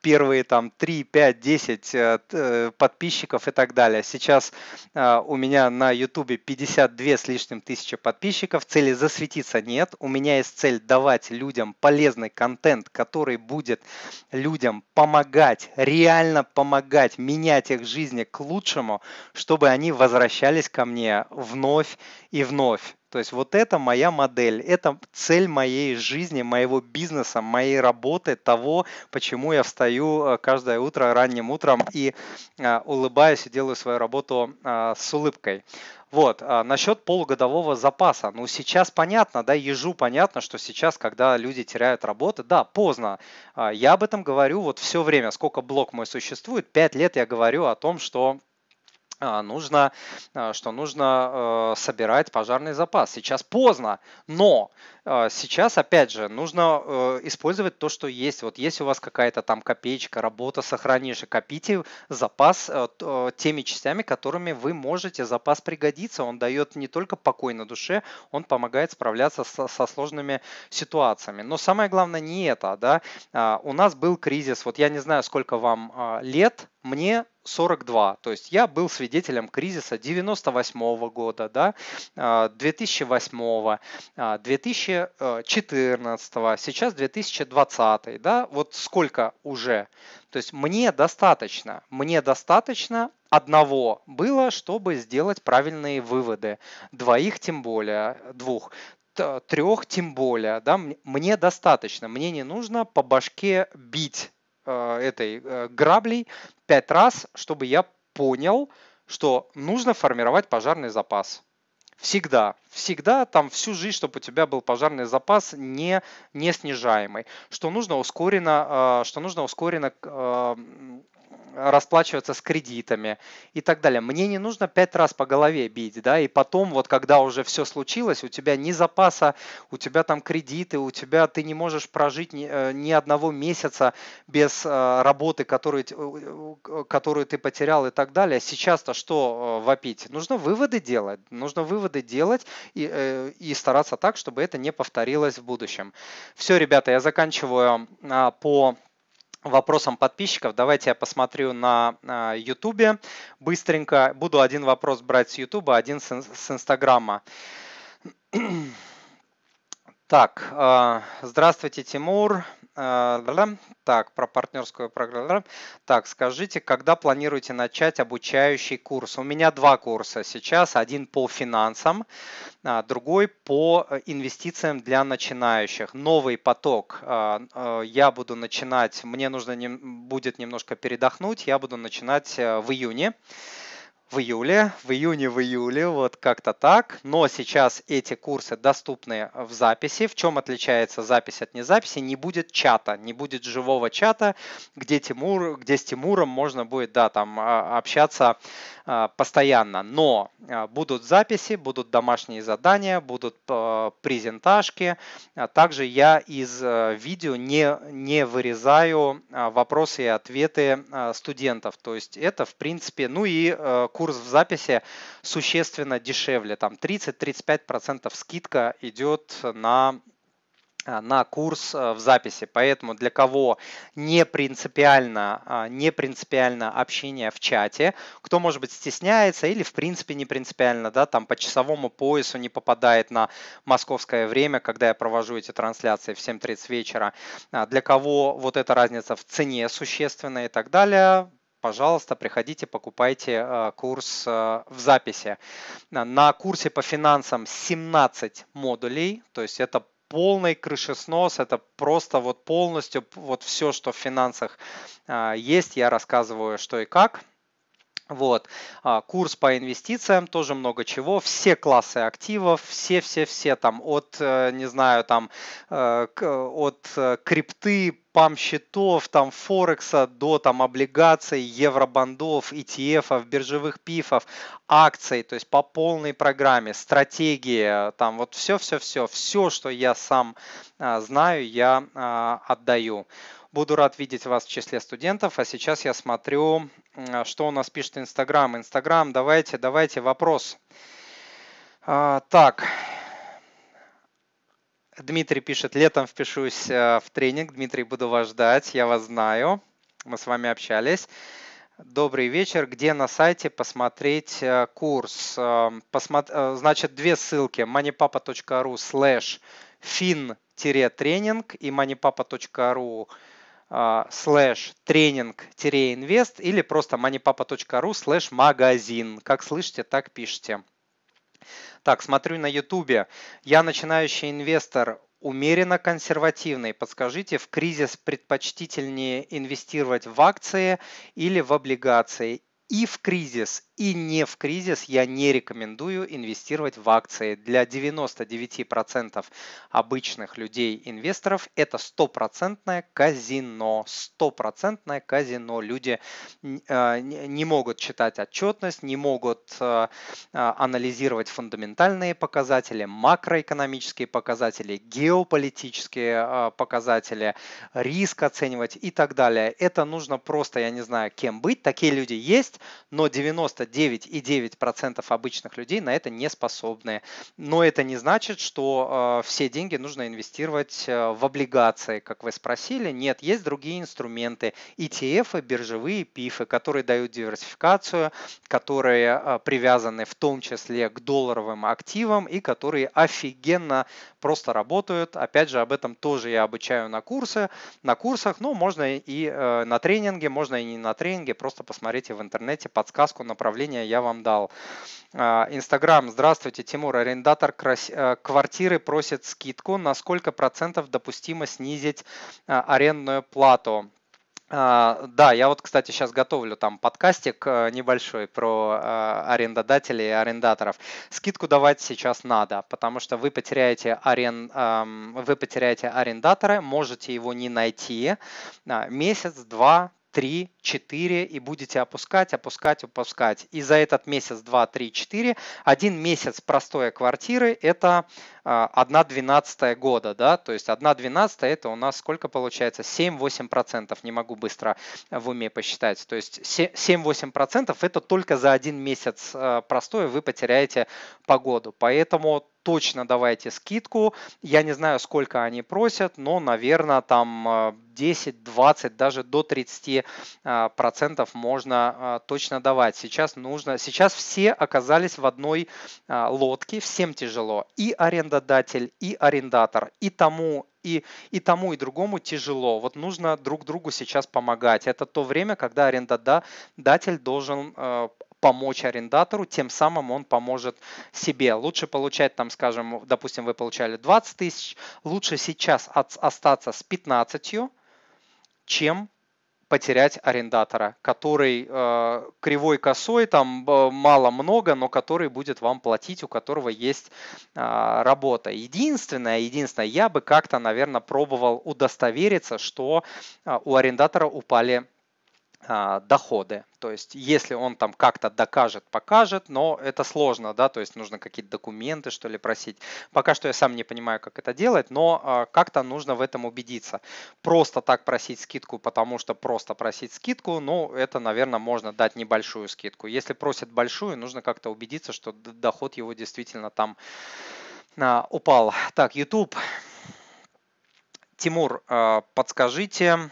первые там 3, 5, 10 подписчиков и так далее. Сейчас а, у меня на YouTube 52 с лишним тысячи подписчиков, цели засветиться нет. У меня есть цель давать людям полезный контент, который будет людям помогать, реально помогать, менять их жизни к лучшему, чтобы они возвращались ко мне вновь и вновь. То есть вот это моя модель, это цель моей жизни, моего бизнеса, моей работы, того, почему я встаю э, каждое утро ранним утром и э, улыбаюсь и делаю свою работу э, с улыбкой. Вот, а насчет полугодового запаса. Ну, сейчас понятно, да, ежу понятно, что сейчас, когда люди теряют работы, да, поздно. А, я об этом говорю вот все время, сколько блок мой существует, пять лет я говорю о том, что а, нужно, а, что нужно э, собирать пожарный запас. Сейчас поздно, но а, сейчас, опять же, нужно э, использовать то, что есть. Вот если у вас какая-то там копеечка, работа, сохранишь, копите запас э, теми частями, которыми вы можете. Запас пригодится, он дает не только покой на душе, он помогает справляться со, со сложными ситуациями. Но самое главное не это, да. У нас был кризис, вот я не знаю, сколько вам лет, мне 42. То есть я был свидетелем кризиса 98 года, да, 2008, 2014, сейчас 2020. Да, вот сколько уже. То есть мне достаточно, мне достаточно одного было, чтобы сделать правильные выводы. Двоих тем более, двух трех тем более, да, мне достаточно, мне не нужно по башке бить Э, этой э, граблей пять раз, чтобы я понял, что нужно формировать пожарный запас. Всегда, всегда там всю жизнь, чтобы у тебя был пожарный запас не, не снижаемый. Что нужно ускоренно, э, что нужно ускоренно расплачиваться с кредитами и так далее. Мне не нужно пять раз по голове бить, да, и потом вот когда уже все случилось, у тебя ни запаса, у тебя там кредиты, у тебя ты не можешь прожить ни, э, ни одного месяца без э, работы, которую, которую ты потерял и так далее. Сейчас-то что э, вопить? Нужно выводы делать, нужно выводы делать и, и стараться так, чтобы это не повторилось в будущем. Все, ребята, я заканчиваю а, по вопросам подписчиков. Давайте я посмотрю на YouTube быстренько. Буду один вопрос брать с YouTube, один с Инстаграма. Так, а, здравствуйте, Тимур. А, так, про партнерскую программу. Так, скажите, когда планируете начать обучающий курс? У меня два курса сейчас. Один по финансам, а, другой по э, инвестициям для начинающих. Новый поток я буду начинать, мне нужно будет немножко передохнуть, я буду начинать э, в июне в июле, в июне, в июле, вот как-то так. Но сейчас эти курсы доступны в записи. В чем отличается запись от незаписи? Не будет чата, не будет живого чата, где, Тимур, где с Тимуром можно будет да, там, а, общаться а, постоянно. Но а, будут записи, будут домашние задания, будут презентажки. Также я из видео не, не вырезаю вопросы и ответы студентов. То есть это, в принципе, ну и курс курс в записи существенно дешевле. Там 30-35% скидка идет на а, на курс а, в записи. Поэтому для кого не принципиально, а, не принципиально общение в чате, кто, может быть, стесняется или в принципе не принципиально, да, там по часовому поясу не попадает на московское время, когда я провожу эти трансляции в 7.30 вечера, для кого вот эта разница в цене существенная и так далее, пожалуйста, приходите, покупайте курс в записи. На курсе по финансам 17 модулей, то есть это полный крышеснос, это просто вот полностью вот все, что в финансах а, есть, я рассказываю, что и как. Вот. А, курс по инвестициям, тоже много чего. Все классы активов, все-все-все там от, э, не знаю, там э, от э, крипты, пам-счетов, там Форекса до там облигаций, евробандов, ETF, биржевых пифов, акций, то есть по полной программе, стратегии, там вот все-все-все, все, что я сам а, знаю, я а, отдаю. Буду рад видеть вас в числе студентов. А сейчас я смотрю, что у нас пишет Инстаграм. Инстаграм, давайте, давайте вопрос. А, так, Дмитрий пишет, летом впишусь э, в тренинг. Дмитрий, буду вас ждать, я вас знаю. Мы с вами общались. Добрый вечер. Где на сайте посмотреть э, курс? Э, Посмотр... Значит, две ссылки. moneypapa.ru slash fin-training и moneypapa.ru slash training-invest или просто moneypapa.ru slash магазин. Как слышите, так пишите. Так, смотрю на ютубе. Я начинающий инвестор, умеренно консервативный. Подскажите, в кризис предпочтительнее инвестировать в акции или в облигации? И в кризис, и не в кризис я не рекомендую инвестировать в акции. Для 99% обычных людей-инвесторов это стопроцентное казино. Стопроцентное казино. Люди э, не могут читать отчетность, не могут э, э, анализировать фундаментальные показатели, макроэкономические показатели, геополитические показатели, риск оценивать и так далее. Это нужно просто, я не знаю, кем быть. Такие люди есть, но 99 99,9% обычных людей на это не способны. Но это не значит, что э, все деньги нужно инвестировать э, в облигации, как вы спросили. Нет, есть другие инструменты, ETF, биржевые пифы, которые дают диверсификацию, которые э, привязаны в том числе к долларовым активам и которые офигенно просто работают. Опять же, об этом тоже я обучаю на курсы, на курсах, ну, можно и на тренинге, можно и не на тренинге, просто посмотрите в интернете подсказку направления я вам дал. А, Инстаграм, здравствуйте, Тимур, арендатор э, квартиры просит скидку, на сколько процентов допустимо снизить э, арендную плату? А, да, я вот, кстати, сейчас готовлю там подкастик э, небольшой про э, арендодателей и арендаторов. Скидку давать сейчас надо, потому что вы потеряете, арен, вы потеряете арендатора, можете его не найти а, месяц, два, 3, 4 и будете опускать, опускать, опускать. И за этот месяц, 2, 3, 4, один месяц простой квартиры это 1 а, 12 года, да, то есть 1 12 это у нас сколько получается? 7-8%, не могу быстро в уме посчитать. То есть 7-8% это только за один месяц а, простой вы потеряете погоду. Поэтому точно давайте скидку. Я не знаю, сколько они просят, но, наверное, там 10, 20, даже до 30 а, процентов можно а, точно давать. Сейчас нужно, сейчас все оказались в одной лодке, всем тяжело. И арендодатель, и арендатор, и тому, и, и тому, и другому тяжело. Вот нужно друг другу сейчас помогать. Это то время, когда арендодатель должен помочь арендатору, тем самым он поможет себе. Лучше получать, там, скажем, допустим, вы получали 20 тысяч, лучше сейчас от, остаться с 15, чем потерять арендатора, который э, кривой косой, там мало-много, но который будет вам платить, у которого есть э, работа. Единственное, единственное, я бы как-то, наверное, пробовал удостовериться, что э, у арендатора упали доходы. То есть, если он там как-то докажет, покажет, но это сложно, да, то есть нужно какие-то документы, что ли, просить. Пока что я сам не понимаю, как это делать, но а, как-то нужно в этом убедиться. Просто так просить скидку, потому что просто просить скидку, ну, это, наверное, можно дать небольшую скидку. Если просят большую, нужно как-то убедиться, что доход его действительно там а, упал. Так, YouTube. Тимур, подскажите,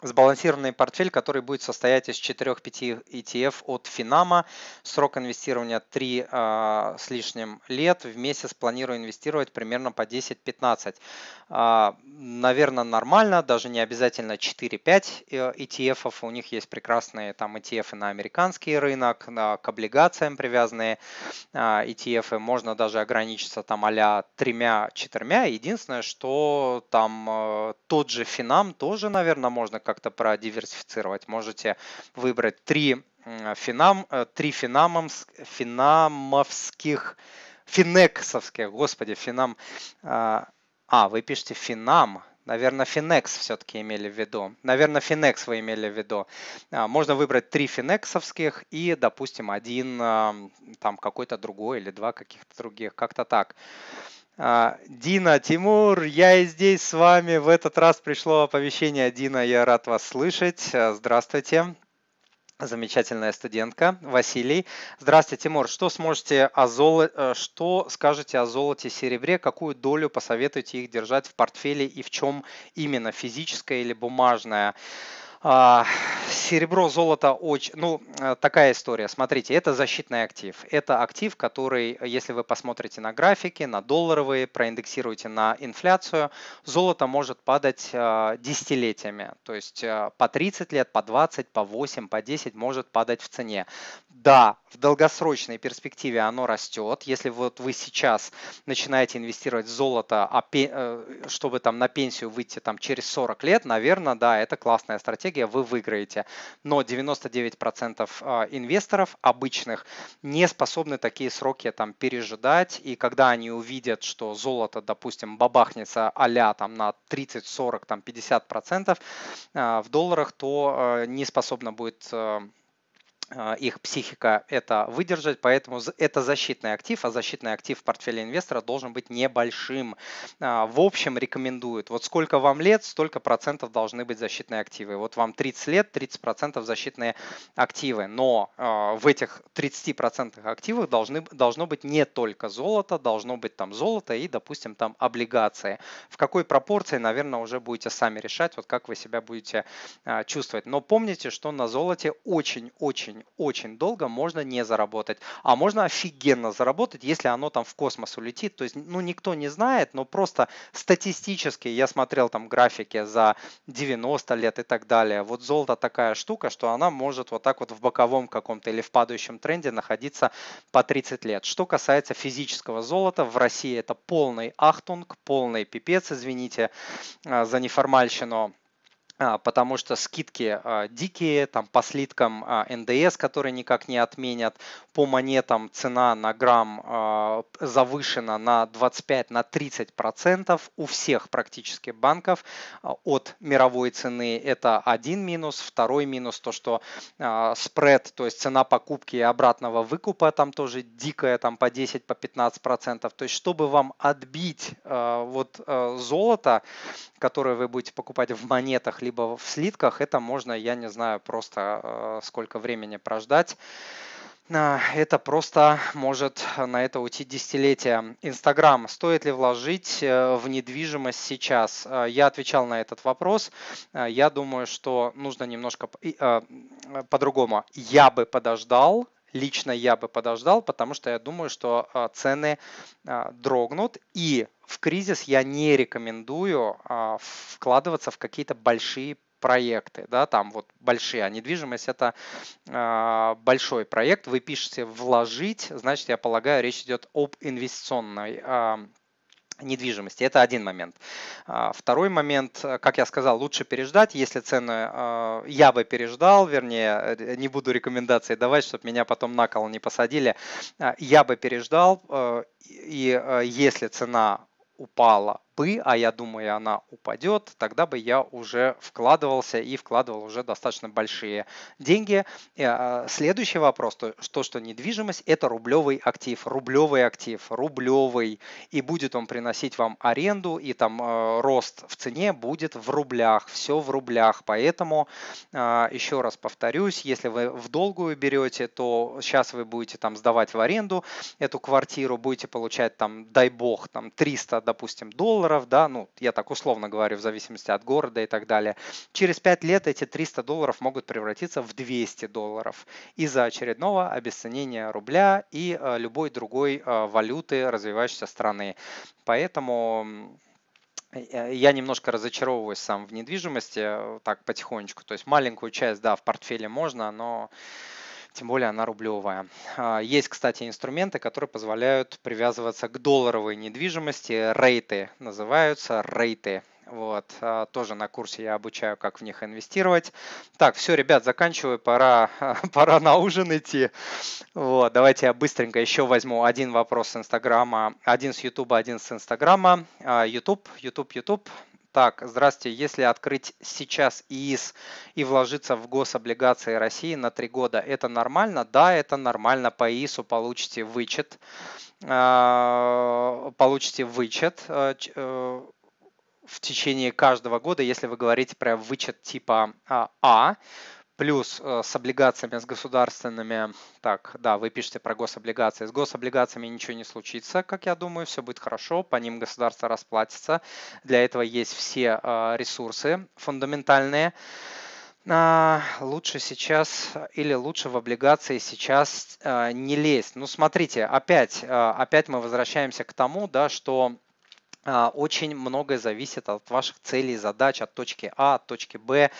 Сбалансированный портфель, который будет состоять из 4-5 ETF от Финама. Срок инвестирования 3 а, с лишним лет. В месяц планирую инвестировать примерно по 10-15. А, наверное, нормально, даже не обязательно 4-5 ETF. Э, У них есть прекрасные там ETF на американский рынок, на, к облигациям привязанные а, ETF. Можно даже ограничиться там а-ля тремя-четырьмя. Единственное, что там э, тот же Финам тоже, наверное, можно как-то продиверсифицировать. Можете выбрать три финам, э, три финамомс, финамовских, финексовских, господи, финам, а, а, вы пишете финам, Наверное, Финекс все-таки имели в виду. Наверное, Финекс вы имели в виду. А, можно выбрать три финексовских и, допустим, один там какой-то другой или два каких-то других. Как-то так. А, Дина, Тимур, я и здесь с вами. В этот раз пришло оповещение. Дина, я рад вас слышать. А, здравствуйте. Замечательная студентка Василий. Здравствуйте, Тимур. Что сможете о золоте, э, что скажете о золоте, серебре? Какую долю посоветуете их держать в портфеле и в чем именно, физическое или бумажное? А, серебро, золото очень, ну, э, такая история. Смотрите, это защитный актив. Это актив, который, если вы посмотрите на графики, на долларовые, проиндексируете на инфляцию, золото может падать а, десятилетиями. То есть а, по 30 лет, по 20, по 8, по 10 может падать в цене. Да, в долгосрочной перспективе оно растет. Если вот вы сейчас начинаете инвестировать в золото, э, чтобы там на пенсию выйти там через 40 лет, наверное, да, это классная стратегия, вы выиграете. Но 99% а, инвесторов обычных не способны такие сроки там пережидать. И когда они увидят, что золото, допустим, бабахнется а там на 30, 40, там 50% а, в долларах, то а, не способно будет а, их психика это выдержать, поэтому это защитный актив, а защитный актив в портфеле инвестора должен быть небольшим. А, в общем, рекомендуют, вот сколько вам лет, столько процентов должны быть защитные активы. Вот вам 30 лет, 30 процентов защитные активы, но а, в этих 30 процентах активов должны, должно быть не только золото, должно быть там золото и, допустим, там облигации. В какой пропорции, наверное, уже будете сами решать, вот как вы себя будете чувствовать. Но помните, что на золоте очень-очень очень-очень долго можно не заработать. А можно офигенно заработать, если оно там в космос улетит. То есть, ну, никто не знает, но просто статистически я смотрел там графики за 90 лет и так далее. Вот золото такая штука, что она может вот так вот в боковом каком-то или в падающем тренде находиться по 30 лет. Что касается физического золота, в России это полный ахтунг, полный пипец, извините а, за неформальщину. А, потому что скидки а, дикие, там по слиткам а, НДС, которые никак не отменят, по монетам цена на грамм завышена на 25 на 30 процентов у всех практически банков от мировой цены. Это один минус, второй минус то, что спред, то есть цена покупки и обратного выкупа там тоже дикая, там по 10 по 15 процентов. То есть чтобы вам отбить вот золото, которое вы будете покупать в монетах либо в слитках, это можно, я не знаю, просто э, сколько времени прождать. А, это просто может на это уйти десятилетия. Инстаграм. Стоит ли вложить э, в недвижимость сейчас? Э, я отвечал на этот вопрос. Я думаю, что нужно немножко по-другому. Я бы подождал, лично я бы подождал, потому что я думаю, что цены дрогнут и в кризис я не рекомендую а, вкладываться в какие-то большие проекты, да, там вот большие, а недвижимость это э, большой проект, вы пишете вложить, значит, я полагаю, речь идет об инвестиционной э, недвижимости. Это один момент. Второй момент, как я сказал, лучше переждать, если цены я бы переждал, вернее, не буду рекомендации давать, чтобы меня потом на кол не посадили. Я бы переждал, э, и э, если цена упала бы, а я думаю, она упадет, тогда бы я уже вкладывался и вкладывал уже достаточно большие деньги. А, следующий вопрос, то, что, что недвижимость – это рублевый актив, рублевый актив, рублевый, и будет он приносить вам аренду, и там э, рост в цене будет в рублях, все в рублях. Поэтому, э, еще раз повторюсь, если вы в долгую берете, то сейчас вы будете там сдавать в аренду эту квартиру, будете получать там, дай бог, там 300, допустим, долларов, долларов, да, ну, я так условно говорю, в зависимости от города и так далее. Через 5 лет эти 300 долларов могут превратиться в 200 долларов из-за очередного обесценения рубля и э, любой другой э, валюты развивающейся страны. Поэтому Э, я немножко разочаровываюсь сам в недвижимости, так потихонечку. То есть маленькую часть, да, в портфеле можно, но тем более она рублевая. А, есть, кстати, инструменты, которые позволяют привязываться к долларовой недвижимости. Рейты называются, рейты. Вот, а, тоже на курсе я обучаю, как в них инвестировать. Так, все, ребят, заканчиваю, пора, пора на ужин идти. Вот, давайте я быстренько еще возьму один вопрос с Инстаграма, один с Ютуба, один с Инстаграма. Ютуб, Ютуб, Ютуб. Так, здравствуйте. Если открыть сейчас ИИС и вложиться в гособлигации России на три года, это нормально? Да, это нормально. По ИИСу получите вычет. А, получите вычет э, э, в течение каждого года, если вы говорите про вычет типа А, а плюс э, с облигациями, с государственными, так, да, вы пишете про гособлигации, с гособлигациями ничего не случится, как я думаю, все будет хорошо, по ним государство расплатится, для этого есть все э, ресурсы фундаментальные. А, лучше сейчас или лучше в облигации сейчас э, не лезть. Ну, смотрите, опять, опять мы возвращаемся к тому, да, что очень многое зависит от ваших целей, задач, от точки А, от точки Б,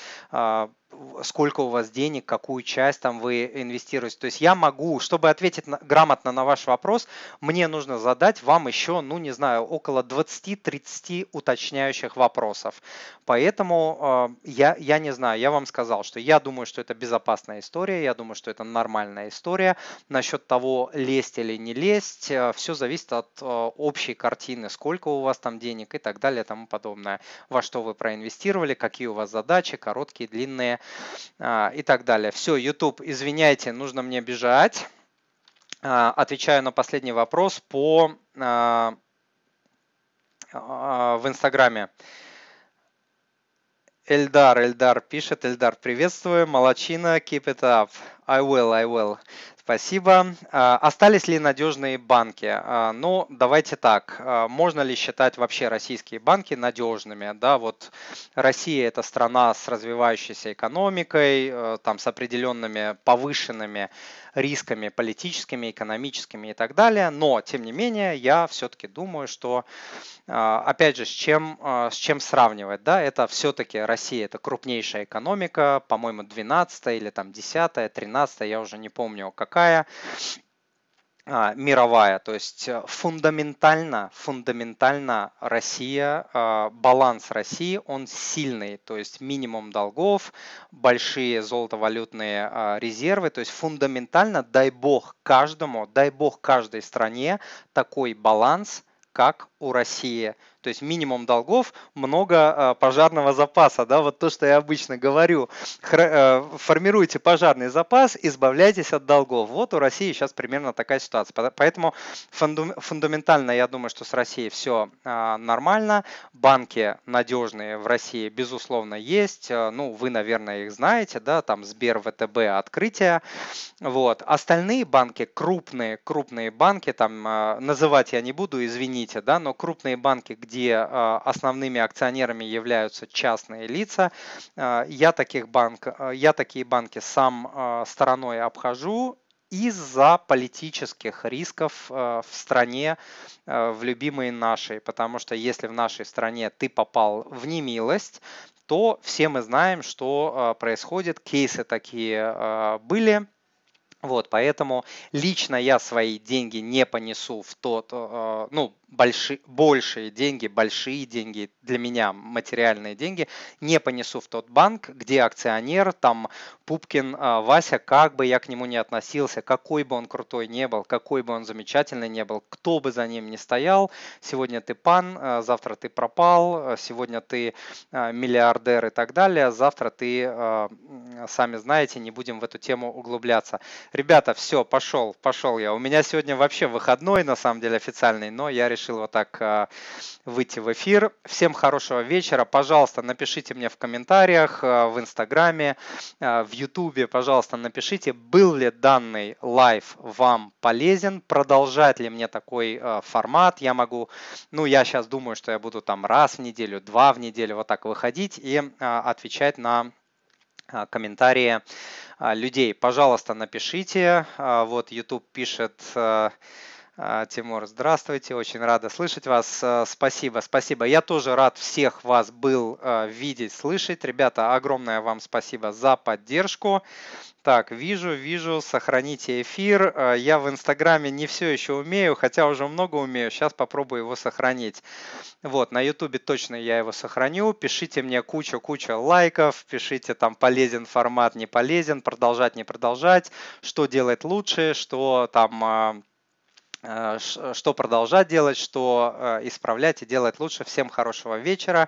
сколько у вас денег, какую часть там вы инвестируете. То есть я могу, чтобы ответить на, грамотно на ваш вопрос, мне нужно задать вам еще, ну не знаю, около 20-30 уточняющих вопросов. Поэтому э, я, я не знаю, я вам сказал, что я думаю, что это безопасная история, я думаю, что это нормальная история. Насчет того, лезть или не лезть, э, все зависит от э, общей картины, сколько у вас там денег и так далее и тому подобное. Во что вы проинвестировали, какие у вас задачи, короткие, длинные а, и так далее. Все, YouTube, извиняйте, нужно мне бежать. А, отвечаю на последний вопрос по а, в Инстаграме. Эльдар, Эльдар пишет, Эльдар, приветствую, молочина, keep it up. I will, I will. Спасибо. Остались ли надежные банки? Ну, давайте так. Можно ли считать вообще российские банки надежными? Да, вот Россия это страна с развивающейся экономикой, э, там с определенными повышенными рисками политическими, экономическими и так далее. Но, тем не менее, я все-таки думаю, что, а, опять же, с чем, а, с чем сравнивать? Да? Это все-таки Россия, это крупнейшая экономика, по-моему, 12 или там 10 13 я уже не помню какая. А, мировая, то есть э, фундаментально, фундаментально Россия, а, баланс России, он сильный, то есть минимум долгов, большие золотовалютные а, резервы, то есть фундаментально, дай бог каждому, дай бог каждой стране такой баланс, как у России. То есть минимум долгов, много а, пожарного запаса. Да? Вот то, что я обычно говорю. Э, формируйте пожарный запас, избавляйтесь от долгов. Вот у России сейчас примерно такая ситуация. Поэтому фундаментально я думаю, что с Россией все а, нормально. Банки надежные в России, безусловно, есть. Э, ну, вы, наверное, их знаете, да, там Сбер, ВТБ, открытие. Вот. Остальные банки, крупные, крупные банки, там а, называть я не буду, извините, да, но крупные банки, где а, основными акционерами являются частные лица, а, я, таких банк, а, я такие банки сам стороной обхожу из-за политических рисков в стране, в любимой нашей. Потому что если в нашей стране ты попал в немилость, то все мы знаем, что происходит. Кейсы такие были вот, поэтому лично я свои деньги не понесу в тот, э, ну, большие, большие деньги, большие деньги, для меня материальные деньги, не понесу в тот банк, где акционер, там, Пупкин, э, Вася, как бы я к нему не относился, какой бы он крутой не был, какой бы он замечательный не был, кто бы за ним не стоял, сегодня ты пан, э, завтра ты пропал, сегодня ты миллиардер и так далее, завтра ты, сами знаете, не будем в эту тему углубляться. Ребята, все, пошел, пошел я. У меня сегодня вообще выходной, на самом деле, официальный, но я решил решил вот так выйти в эфир. Всем хорошего вечера. Пожалуйста, напишите мне в комментариях, в Инстаграме, в Ютубе, пожалуйста, напишите, был ли данный live вам полезен, продолжать ли мне такой формат. Я могу, ну, я сейчас думаю, что я буду там раз в неделю, два в неделю вот так выходить и отвечать на комментарии людей. Пожалуйста, напишите. Вот YouTube пишет Тимур, здравствуйте, очень рада слышать вас. Спасибо, спасибо. Я тоже рад всех вас был видеть, слышать. Ребята, огромное вам спасибо за поддержку. Так, вижу, вижу, сохраните эфир. Э, я в Инстаграме не все еще умею, хотя уже много умею. Сейчас попробую его сохранить. Вот, на Ютубе точно я его сохраню. Пишите мне куча-куча лайков, пишите там полезен формат, не полезен, продолжать, не продолжать, что делать лучше, что там э, э, что продолжать делать, что исправлять и делать лучше. Всем хорошего вечера.